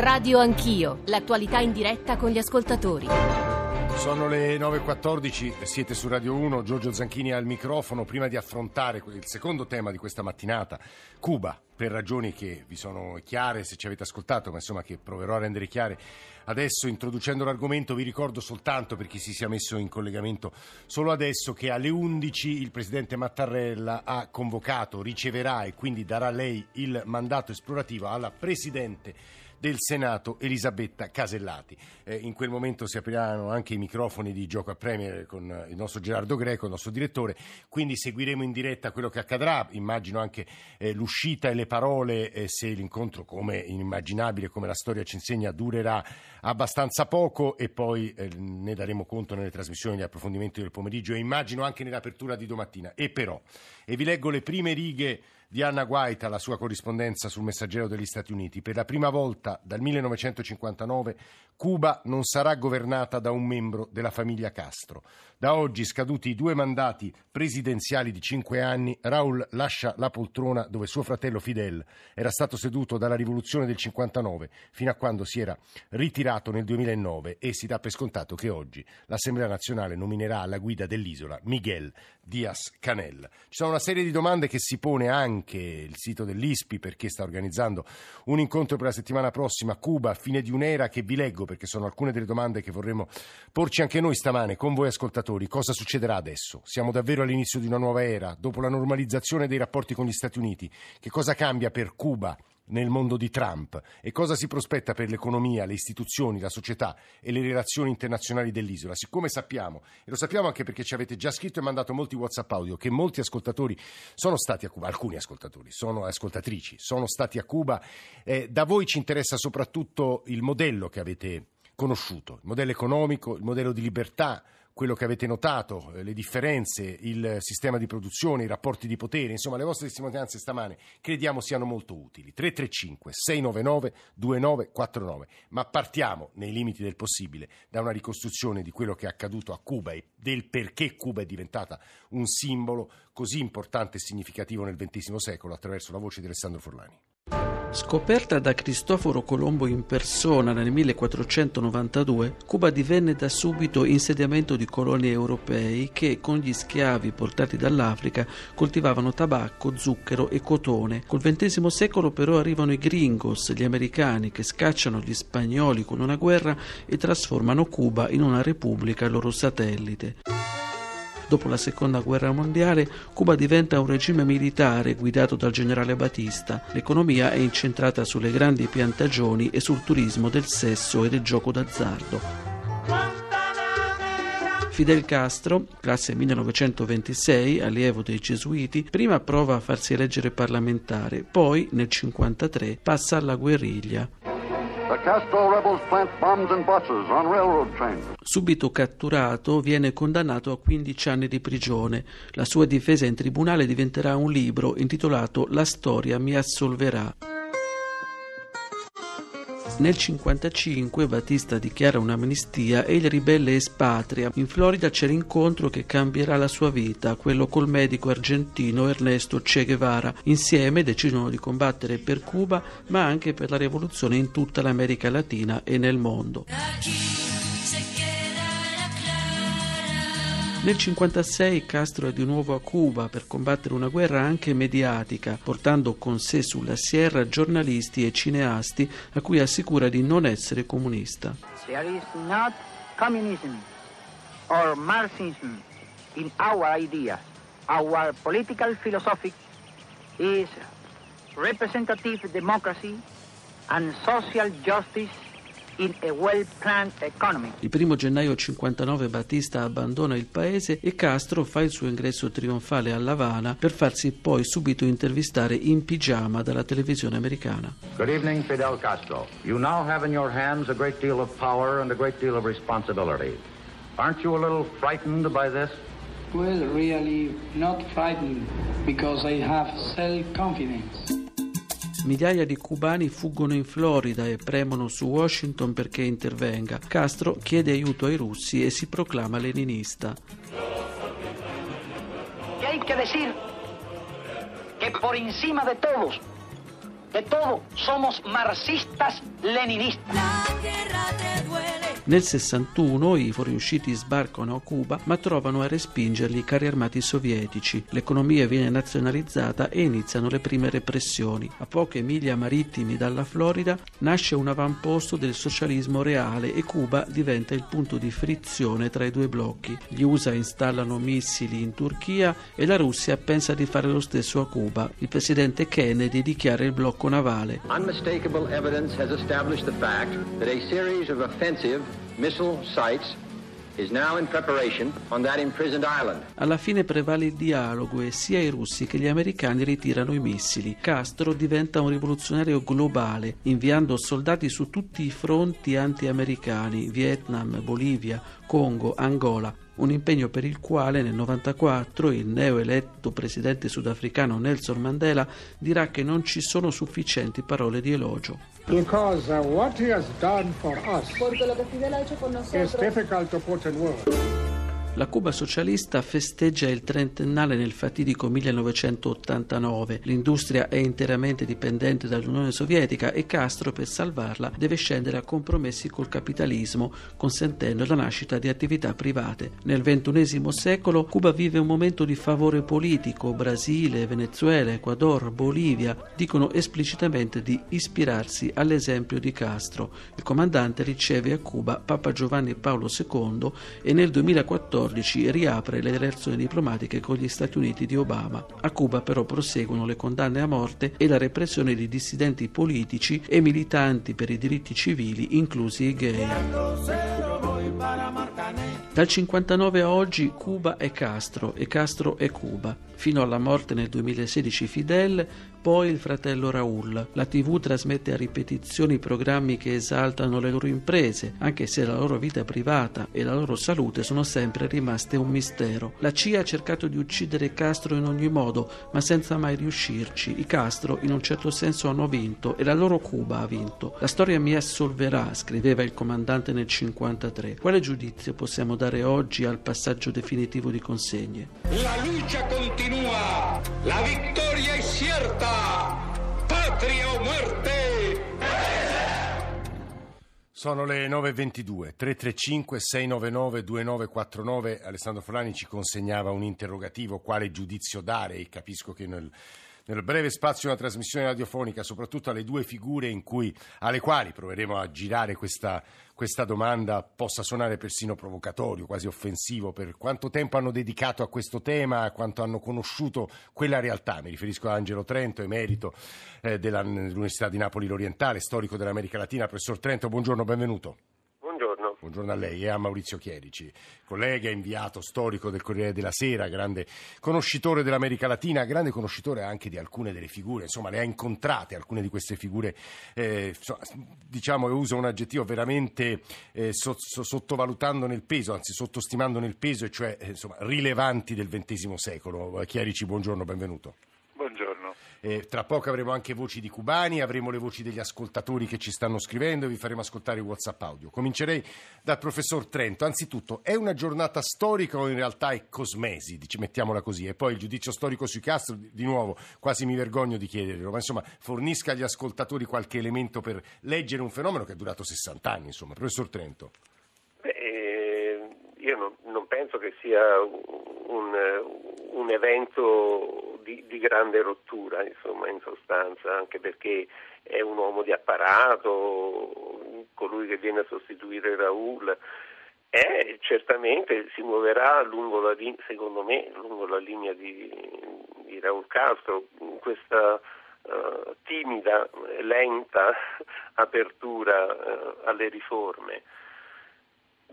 Radio Anch'io, l'attualità in diretta con gli ascoltatori. Sono le 9.14, siete su Radio 1, Giorgio Zanchini al microfono. Prima di affrontare il secondo tema di questa mattinata, Cuba, per ragioni che vi sono chiare se ci avete ascoltato, ma insomma che proverò a rendere chiare. Adesso, introducendo l'argomento, vi ricordo soltanto per chi si sia messo in collegamento solo adesso che alle 11 il presidente Mattarella ha convocato, riceverà e quindi darà lei il mandato esplorativo alla presidente del Senato Elisabetta Casellati. Eh, in quel momento si apriranno anche i microfoni di Gioco a Premier con il nostro Gerardo Greco, il nostro direttore, quindi seguiremo in diretta quello che accadrà, immagino anche eh, l'uscita e le parole eh, se l'incontro come inimmaginabile, come la storia ci insegna, durerà abbastanza poco e poi eh, ne daremo conto nelle trasmissioni di approfondimento del pomeriggio e immagino anche nell'apertura di domattina. E però, e vi leggo le prime righe di Anna Guaita, la sua corrispondenza sul Messaggero degli Stati Uniti. Per la prima volta dal 1959 Cuba non sarà governata da un membro della famiglia Castro. Da oggi, scaduti i due mandati presidenziali di cinque anni, Raul lascia la poltrona dove suo fratello Fidel era stato seduto dalla rivoluzione del 59 fino a quando si era ritirato nel 2009 e si dà per scontato che oggi l'Assemblea nazionale nominerà alla guida dell'isola Miguel Diaz Canel. Ci sono una serie di domande che si pone anche il sito dell'ISPI perché sta organizzando un incontro per la settimana prossima a Cuba fine di un'era che vi leggo perché sono alcune delle domande che vorremmo porci anche noi stamane con voi ascoltatori. Cosa succederà adesso? Siamo davvero all'inizio di una nuova era, dopo la normalizzazione dei rapporti con gli Stati Uniti. Che cosa cambia per Cuba? Nel mondo di Trump e cosa si prospetta per l'economia, le istituzioni, la società e le relazioni internazionali dell'isola. Siccome sappiamo, e lo sappiamo anche perché ci avete già scritto e mandato molti WhatsApp audio, che molti ascoltatori sono stati a Cuba, alcuni ascoltatori, sono ascoltatrici, sono stati a Cuba, eh, da voi ci interessa soprattutto il modello che avete conosciuto, il modello economico, il modello di libertà, quello che avete notato, eh, le differenze, il sistema di produzione, i rapporti di potere, insomma le vostre testimonianze stamane crediamo siano molto utili. 335 699 2949, ma partiamo nei limiti del possibile da una ricostruzione di quello che è accaduto a Cuba e del perché Cuba è diventata un simbolo così importante e significativo nel XX secolo attraverso la voce di Alessandro Forlani. Scoperta da Cristoforo Colombo in persona nel 1492, Cuba divenne da subito insediamento di coloni europei che, con gli schiavi portati dall'Africa, coltivavano tabacco, zucchero e cotone. Col XX secolo però arrivano i gringos, gli americani, che scacciano gli spagnoli con una guerra e trasformano Cuba in una repubblica loro satellite. Dopo la seconda guerra mondiale, Cuba diventa un regime militare guidato dal generale Batista. L'economia è incentrata sulle grandi piantagioni e sul turismo del sesso e del gioco d'azzardo. Fidel Castro, classe 1926, allievo dei gesuiti, prima prova a farsi eleggere parlamentare, poi nel 1953 passa alla guerriglia. Subito catturato, viene condannato a 15 anni di prigione. La sua difesa in tribunale diventerà un libro intitolato La storia mi assolverà. Nel 1955 Battista dichiara un'amnistia e il ribelle espatria. In Florida c'è l'incontro che cambierà la sua vita, quello col medico argentino Ernesto Che Guevara. Insieme decidono di combattere per Cuba, ma anche per la rivoluzione in tutta l'America Latina e nel mondo. Nel 1956 Castro è di nuovo a Cuba per combattere una guerra anche mediatica, portando con sé sulla Sierra giornalisti e cineasti a cui assicura di non essere comunista. There is not communism or Marxism in our idea. Our political philosophy is representative democracy and social justice il primo gennaio 59 Battista abbandona il paese e Castro fa il suo ingresso trionfale a La Habana per farsi poi subito intervistare in pigiama dalla televisione americana. Good evening Fidel Castro. You now have in your hands a great deal of power and a great deal of responsibility. Aren't you a little frightened by this? Well, really not frightened because I have self-confidence. Migliaia di cubani fuggono in Florida e premono su Washington perché intervenga. Castro chiede aiuto ai russi e si proclama leninista. Che hay que decir que por encima de todos de todo, somos marxistas-leninistas. Nel 61 i fuoriusciti sbarcano a Cuba ma trovano a respingerli i carri armati sovietici. L'economia viene nazionalizzata e iniziano le prime repressioni. A poche miglia marittime dalla Florida nasce un avamposto del socialismo reale e Cuba diventa il punto di frizione tra i due blocchi. Gli USA installano missili in Turchia e la Russia pensa di fare lo stesso a Cuba. Il presidente Kennedy dichiara il blocco navale. Unmistakable evidence has established the fact that a series of offensive missile sites is now in preparation on that imprisoned island. Alla fine prevale il dialogo e sia i russi che gli americani ritirano i missili. Castro diventa un rivoluzionario globale, inviando soldati su tutti i fronti anti-americani, Vietnam, Bolivia, Congo, Angola un impegno per il quale nel 1994 il neoeletto presidente sudafricano Nelson Mandela dirà che non ci sono sufficienti parole di elogio. Because uh, what he has done for us is difficult to put in words. La Cuba socialista festeggia il trentennale nel fatidico 1989. L'industria è interamente dipendente dall'Unione Sovietica e Castro, per salvarla, deve scendere a compromessi col capitalismo, consentendo la nascita di attività private. Nel XXI secolo Cuba vive un momento di favore politico. Brasile, Venezuela, Ecuador, Bolivia dicono esplicitamente di ispirarsi all'esempio di Castro. Il comandante riceve a Cuba Papa Giovanni Paolo II e nel 2014 2014 riapre le relazioni diplomatiche con gli Stati Uniti di Obama. A Cuba però proseguono le condanne a morte e la repressione di dissidenti politici e militanti per i diritti civili, inclusi i gay. Dal 59 a oggi Cuba è Castro e Castro è Cuba. Fino alla morte nel 2016 Fidel, poi il fratello Raul. La TV trasmette a ripetizioni programmi che esaltano le loro imprese, anche se la loro vita privata e la loro salute sono sempre rimaste un mistero. La CIA ha cercato di uccidere Castro in ogni modo, ma senza mai riuscirci. I Castro in un certo senso hanno vinto e la loro Cuba ha vinto. La storia mi assolverà, scriveva il comandante nel 1953. Quale giudizio possiamo dare oggi al passaggio definitivo di consegne? La luce continua, la vittoria è certa. Patria o muerte! Sono le 9.22, 335 699 2949. Alessandro Forlani ci consegnava un interrogativo, quale giudizio dare e capisco che nel nel breve spazio della trasmissione radiofonica, soprattutto alle due figure cui, alle quali proveremo a girare questa, questa domanda, possa suonare persino provocatorio, quasi offensivo, per quanto tempo hanno dedicato a questo tema, quanto hanno conosciuto quella realtà. Mi riferisco a Angelo Trento, emerito eh, dell'Università di Napoli L'Orientale, storico dell'America Latina. Professor Trento, buongiorno, benvenuto. Buongiorno a lei e a Maurizio Chierici, collega, inviato storico del Corriere della Sera, grande conoscitore dell'America Latina, grande conoscitore anche di alcune delle figure, insomma le ha incontrate alcune di queste figure, eh, diciamo, uso un aggettivo veramente eh, so, so, sottovalutando nel peso, anzi sottostimando nel peso, e cioè eh, insomma, rilevanti del XX secolo. Chierici, buongiorno, benvenuto. Eh, tra poco avremo anche voci di cubani, avremo le voci degli ascoltatori che ci stanno scrivendo e vi faremo ascoltare i WhatsApp audio. Comincerei dal professor Trento. Anzitutto, è una giornata storica o in realtà è cosmesi? Dici, mettiamola così. E poi il giudizio storico sui Castro, di nuovo, quasi mi vergogno di chiederlo, ma insomma, fornisca agli ascoltatori qualche elemento per leggere un fenomeno che è durato 60 anni, insomma. Professor Trento. Beh, eh, io non, non, penso che sia un, un evento di, di, grande rottura, insomma, in sostanza, anche perché è un uomo di apparato, colui che viene a sostituire Raul, e certamente si muoverà lungo la, secondo me, lungo la linea di, di Raul Castro, questa uh, timida, lenta apertura uh, alle riforme.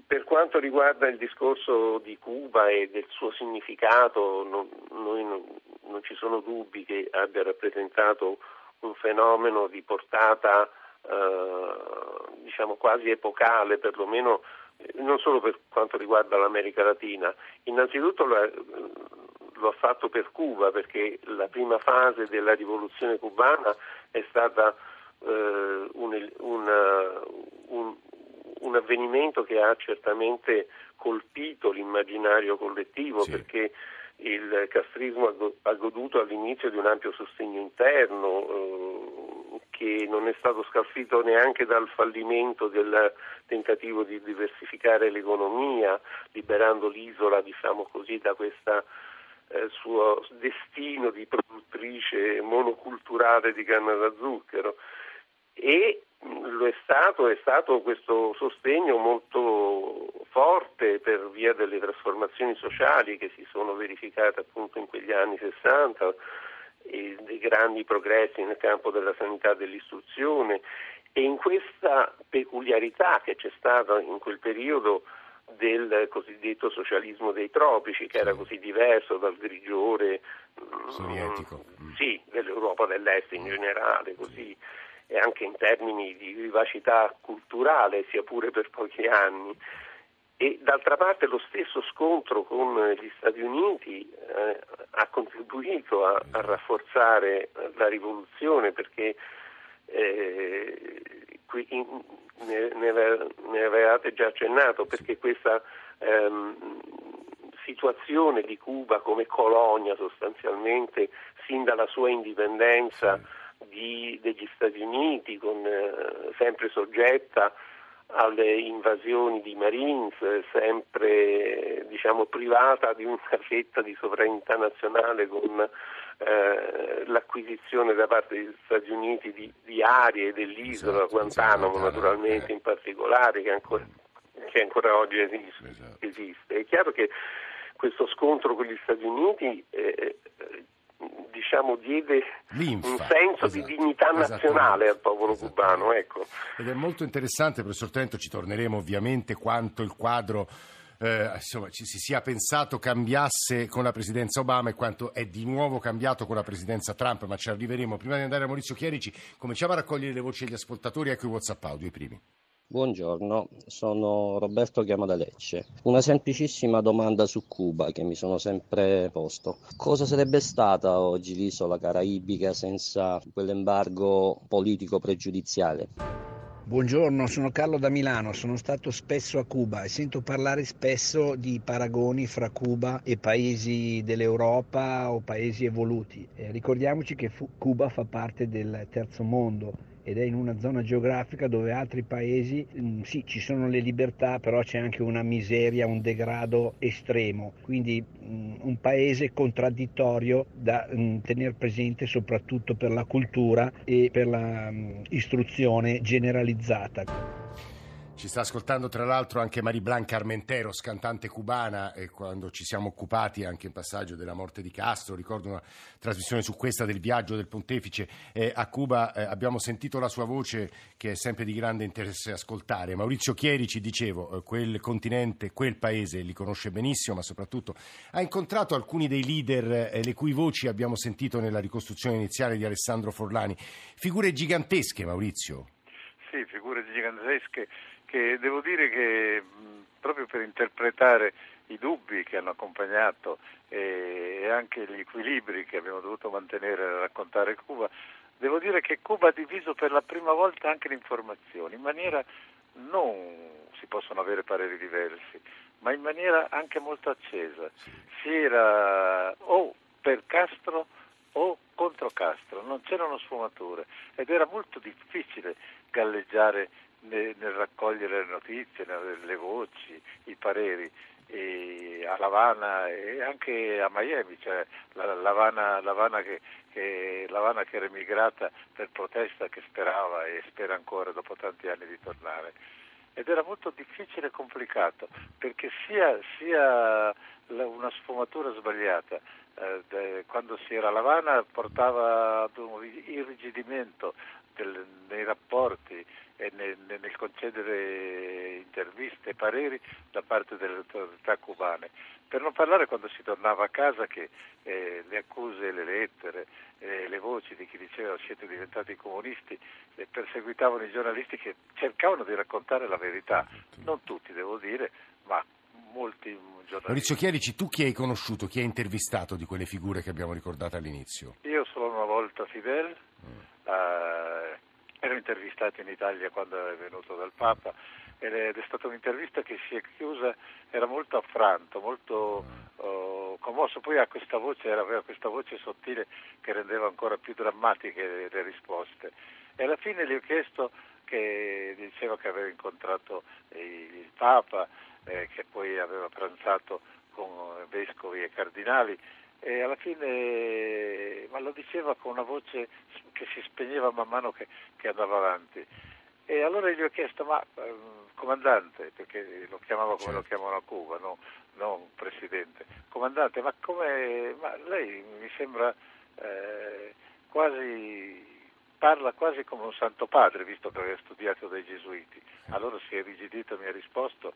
Per quanto riguarda il discorso di Cuba e del suo significato, non, non, non, ci sono dubbi che abbia rappresentato un fenomeno di portata eh, diciamo quasi epocale, perlomeno eh, non solo per quanto riguarda l'America Latina. Innanzitutto lo, lo ha fatto per Cuba, perché la prima fase della rivoluzione cubana è stata eh, un, un, un, un avvenimento che ha certamente colpito l'immaginario collettivo sì. perché il castrismo ha goduto all'inizio di un ampio sostegno interno, eh, che non è stato scalfito neanche dal fallimento del tentativo di diversificare l'economia, liberando l'isola, diciamo così, da questo eh, suo destino di produttrice monoculturale di canna da zucchero. E lo è stato, è stato questo sostegno molto forte per via delle trasformazioni sociali che si sono verificate appunto in quegli anni 60 e dei grandi progressi nel campo della sanità e dell'istruzione. E in questa peculiarità che c'è stata in quel periodo del cosiddetto socialismo dei tropici che era così diverso dal grigiore mm, sovietico. mm, sì, dell'Europa dell'Est in generale così e anche in termini di vivacità culturale, sia pure per pochi anni. E d'altra parte lo stesso scontro con gli Stati Uniti eh, ha contribuito a, a, rafforzare la rivoluzione perché eh, qui in, ne, ne, avevate già accennato perché questa ehm, situazione di Cuba come colonia sostanzialmente sin dalla sua indipendenza di, degli Stati Uniti, con, eh, sempre soggetta alle invasioni di Marines, sempre diciamo, privata di una fetta di sovranità nazionale con eh, l'acquisizione da parte degli Stati Uniti di, di aree dell'isola, esatto, Guantanamo esatto, naturalmente eh. in particolare, che ancora, che ancora oggi esiste. Esatto. esiste. È chiaro che questo scontro con gli Stati Uniti eh, diciamo, diede Linfa, un senso esatto, di dignità nazionale al popolo cubano. Ecco. Ed è molto interessante, professor Trento, ci torneremo ovviamente quanto il quadro eh, insomma, ci si sia pensato cambiasse con la presidenza Obama e quanto è di nuovo cambiato con la presidenza Trump, ma ci arriveremo. Prima di andare a Maurizio Chierici, cominciamo a raccogliere le voci degli ascoltatori, ecco i WhatsApp audio, i primi. Buongiorno, sono Roberto Chiamo da Lecce. Una semplicissima domanda su Cuba che mi sono sempre posto. Cosa sarebbe stata oggi l'isola caraibica senza quell'embargo politico pregiudiziale? Buongiorno, sono Carlo da Milano, sono stato spesso a Cuba e sento parlare spesso di paragoni fra Cuba e paesi dell'Europa o paesi evoluti. Eh, ricordiamoci che Cuba fa parte del terzo mondo ed è in una zona geografica dove altri paesi mm, sì ci sono le libertà però c'è anche una miseria, un degrado estremo, quindi mm, un paese contraddittorio da mm, tenere presente soprattutto per la cultura e per l'istruzione generalizzata. Ci sta ascoltando tra l'altro anche Mariblanca Armenteros, cantante cubana, e quando ci siamo occupati anche in passaggio della morte di Castro, ricordo una trasmissione su questa del viaggio del pontefice eh, a Cuba, eh, abbiamo sentito la sua voce che è sempre di grande interesse ascoltare. Maurizio Chieri ci dicevo, eh, quel continente, quel paese li conosce benissimo, ma soprattutto ha incontrato alcuni dei leader eh, le cui voci abbiamo sentito nella ricostruzione iniziale di Alessandro Forlani. Figure gigantesche, Maurizio. Sì, figure gigantesche che devo dire che proprio per interpretare i dubbi che hanno accompagnato e anche gli equilibri che abbiamo dovuto mantenere nel raccontare Cuba, devo dire che Cuba ha diviso per la prima volta anche le informazioni in maniera non si possono avere pareri diversi, ma in maniera anche molto accesa. Si era o per Castro o contro Castro, non c'erano sfumature ed era molto difficile galleggiare nel, nel raccogliere le notizie, le voci, i pareri a Lavana e anche a Miami, cioè la, Lavana, che, che, che era emigrata per protesta che sperava e spera ancora dopo tanti anni di tornare. Ed era molto difficile e complicato perché sia, sia una sfumatura sbagliata eh, quando si era a Lavana portava ad un irrigidimento nei rapporti e nel, nel, concedere interviste e pareri da parte delle autorità cubane. Per non parlare quando si tornava a casa che eh, le accuse, le lettere, eh, le voci di chi diceva siete diventati comunisti eh, perseguitavano i giornalisti che cercavano di raccontare la verità. Non tutti, devo dire, ma molti giornalisti. Maurizio Chierici, tu chi hai conosciuto, chi hai intervistato di quelle figure che abbiamo ricordato all'inizio? Io solo una volta Fidel. Mm. Uh, ero intervistato in Italia quando è venuto dal Papa ed è stata un'intervista che si è chiusa, era molto affranto, molto uh, commosso, poi ha questa voce, aveva questa voce sottile che rendeva ancora più drammatiche le risposte E alla fine gli ho chiesto che diceva che aveva incontrato il Papa, eh, che poi aveva pranzato con vescovi e cardinali e alla fine ma lo diceva con una voce che si spegneva man mano che, che andava avanti. E allora gli ho chiesto, ma eh, comandante, perché lo chiamavo come certo. lo chiamano a Cuba, no? non presidente, comandante, ma come, ma lei mi sembra eh, quasi, parla quasi come un santo padre, visto che aveva studiato dai gesuiti. Allora si è irrigidito e mi ha risposto,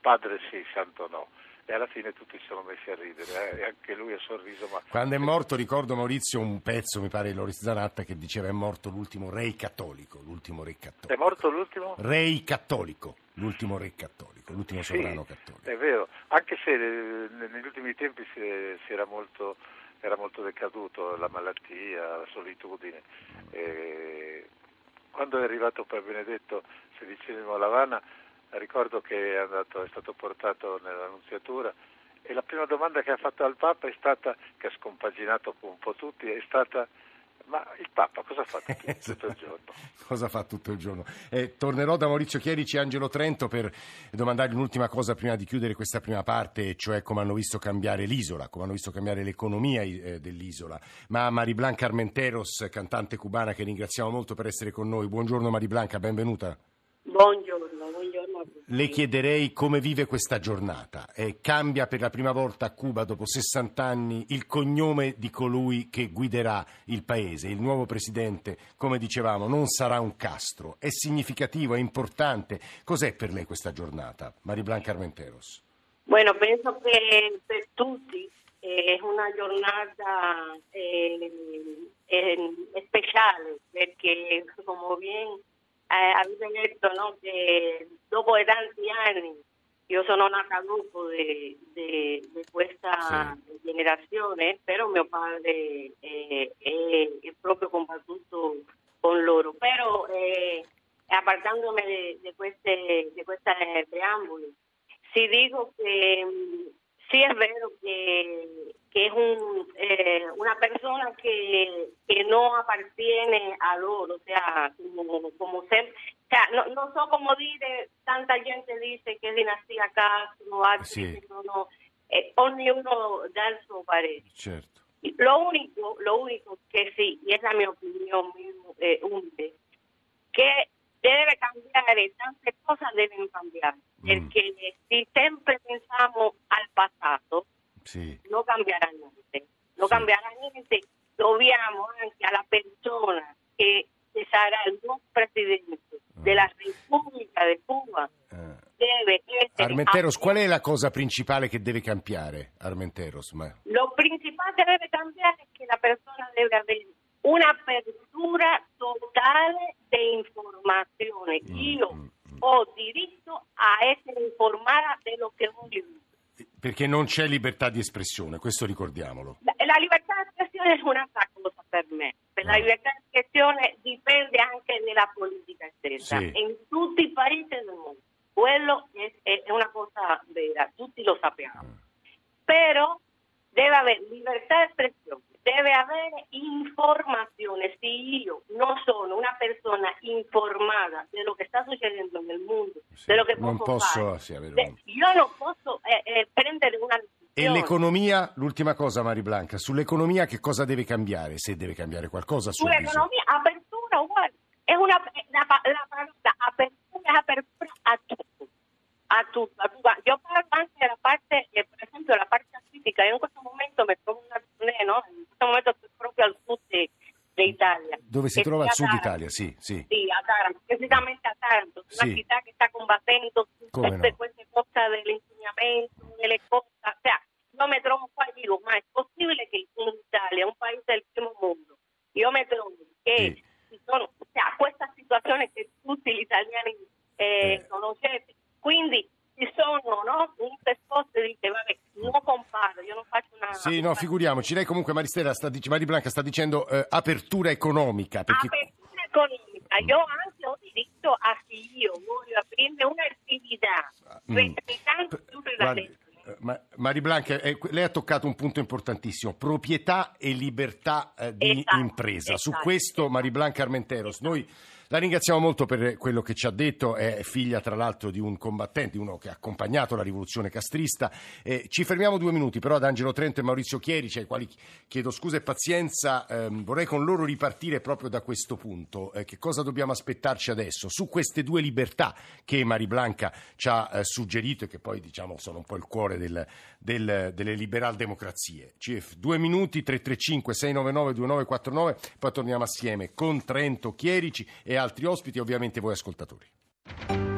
padre sì, santo no e alla fine tutti si sono messi a ridere eh? e anche lui ha sorriso. Ma... Quando è morto ricordo Maurizio un pezzo, mi pare di Loris Zanatta, che diceva è morto l'ultimo re cattolico, l'ultimo re cattolico. È morto l'ultimo? Re cattolico, l'ultimo re cattolico, l'ultimo sì, sovrano cattolico. È vero, anche se eh, negli ultimi tempi si, si era molto era molto decaduto la malattia, la solitudine. E quando è arrivato per Benedetto XVI a Lavana ricordo che è, andato, è stato portato nell'annunziatura e la prima domanda che ha fatto al Papa è stata, che ha scompaginato un po' tutti, è stata ma il Papa cosa fa tutto, tutto il giorno? cosa fa tutto il giorno? Eh, tornerò da Maurizio Chierici e Angelo Trento per domandargli un'ultima cosa prima di chiudere questa prima parte, cioè come hanno visto cambiare l'isola, come hanno visto cambiare l'economia eh, dell'isola. Ma Mariblanca Armenteros, cantante cubana che ringraziamo molto per essere con noi. Buongiorno Mariblanca, benvenuta. Buongiorno. Le chiederei come vive questa giornata. Eh, cambia per la prima volta a Cuba, dopo 60 anni, il cognome di colui che guiderà il paese. Il nuovo presidente, come dicevamo, non sarà un Castro. È significativo, è importante. Cos'è per lei questa giornata? Mariblanca Armenteros. Bueno, penso che per tutti è una giornata eh, eh, speciale perché, come bien eh, avete detto no, che dopo tanti anni io sono nata dopo di, di, di questa sì. generazione, però mio padre è, è, è, proprio combattuto con loro. Però eh, appartandomi di queste, queste preamboli, si dico che sì è vero che, che è un, eh, una persona che, que, no appartiene a loro, o sea, como, como ser, o sea, no, no so cómo dire, tanta gente dice que es dinastía Castro, sì. no, no, eh, ognuno dà il suo parere. Certo. Lo único, lo único que sí, y es la mi opinión eh, humilde, que debe cambiare, tante cose devono cambiare, mm. perché se sempre pensiamo al passato, sì. non cambierà niente, non sì. cambierà niente, dobbiamo anche alla persona che, che sarà il nuovo presidente mm. della Repubblica di Cuba, eh. deve essere... Armenteros, qual è la cosa principale che deve cambiare, Armenteros? Ma... Lo principale che deve cambiare è che la persona deve avere un'apertura totale di informazione. Mm, Io mm, mm. ho diritto a essere informata dello che voglio. Perché non c'è libertà di espressione, questo ricordiamolo. La, la libertà di espressione è un'altra cosa per me. Per no. La libertà di espressione dipende anche dalla stessa, sì. in tutti i paesi del mondo. Quello è, è una cosa vera, tutti lo sappiamo. Mm. Però deve avere libertà di espressione deve avere informazione. Se io non sono una persona informata di quello che sta succedendo nel mondo, sì, dello che non posso, posso fare, de, io non posso eh, eh, prendere una decisione. E l'economia, l'ultima cosa Mari Blanca, sull'economia che cosa deve cambiare, se deve cambiare qualcosa? Sull'economia, uguale, è una, la, la parola apertura è apertura a tutto, a tutto, a tutto. Io parlo anche della parte, eh, per esempio la parte artistica, io in questo momento mi trovo una tournée, no? questo momento proprio al sud d'Italia. Dove si trova al sud Italia, sì, sì. Sì, a Taranto, precisamente a Taranto, una sì. città che sta combattendo tutte no? queste cose dell'inquinamento, delle cose, cioè, io mi trovo qua e dico, ma è possibile che in Italia, un paese del primo mondo, io mi trovo che sì. sono, cioè, questa situazione che tutti gli italiani eh, eh. conoscete, quindi ci sono no? molte cose dice vabbè non comparo io non faccio una sì no figuriamoci. Lei comunque Maristella sta, Mari Blanca sta dicendo eh, apertura economica perché... apertura economica. Io anche ho diritto a se io voglio aprire un'attività. Mm. Guardi, ma, Mari Blanca, eh, lei ha toccato un punto importantissimo, proprietà e libertà eh, di Esatto, impresa. Su esatto, questo Mari Blanca Armenteros, noi la ringraziamo molto per quello che ci ha detto, è figlia tra l'altro di un combattente, uno che ha accompagnato la rivoluzione castrista. Eh, ci fermiamo due minuti però ad Angelo Trento e Maurizio Chierici, ai quali chiedo scusa e pazienza, ehm, vorrei con loro ripartire proprio da questo punto. Eh, che cosa dobbiamo aspettarci adesso? Su queste due libertà che Mari Blanca ci ha eh, suggerito e che poi diciamo sono un po' il cuore del, del, delle liberal democrazie. CF, due minuti, 335 699 2949, poi torniamo assieme con Trento Chierici altri ospiti e ovviamente voi ascoltatori.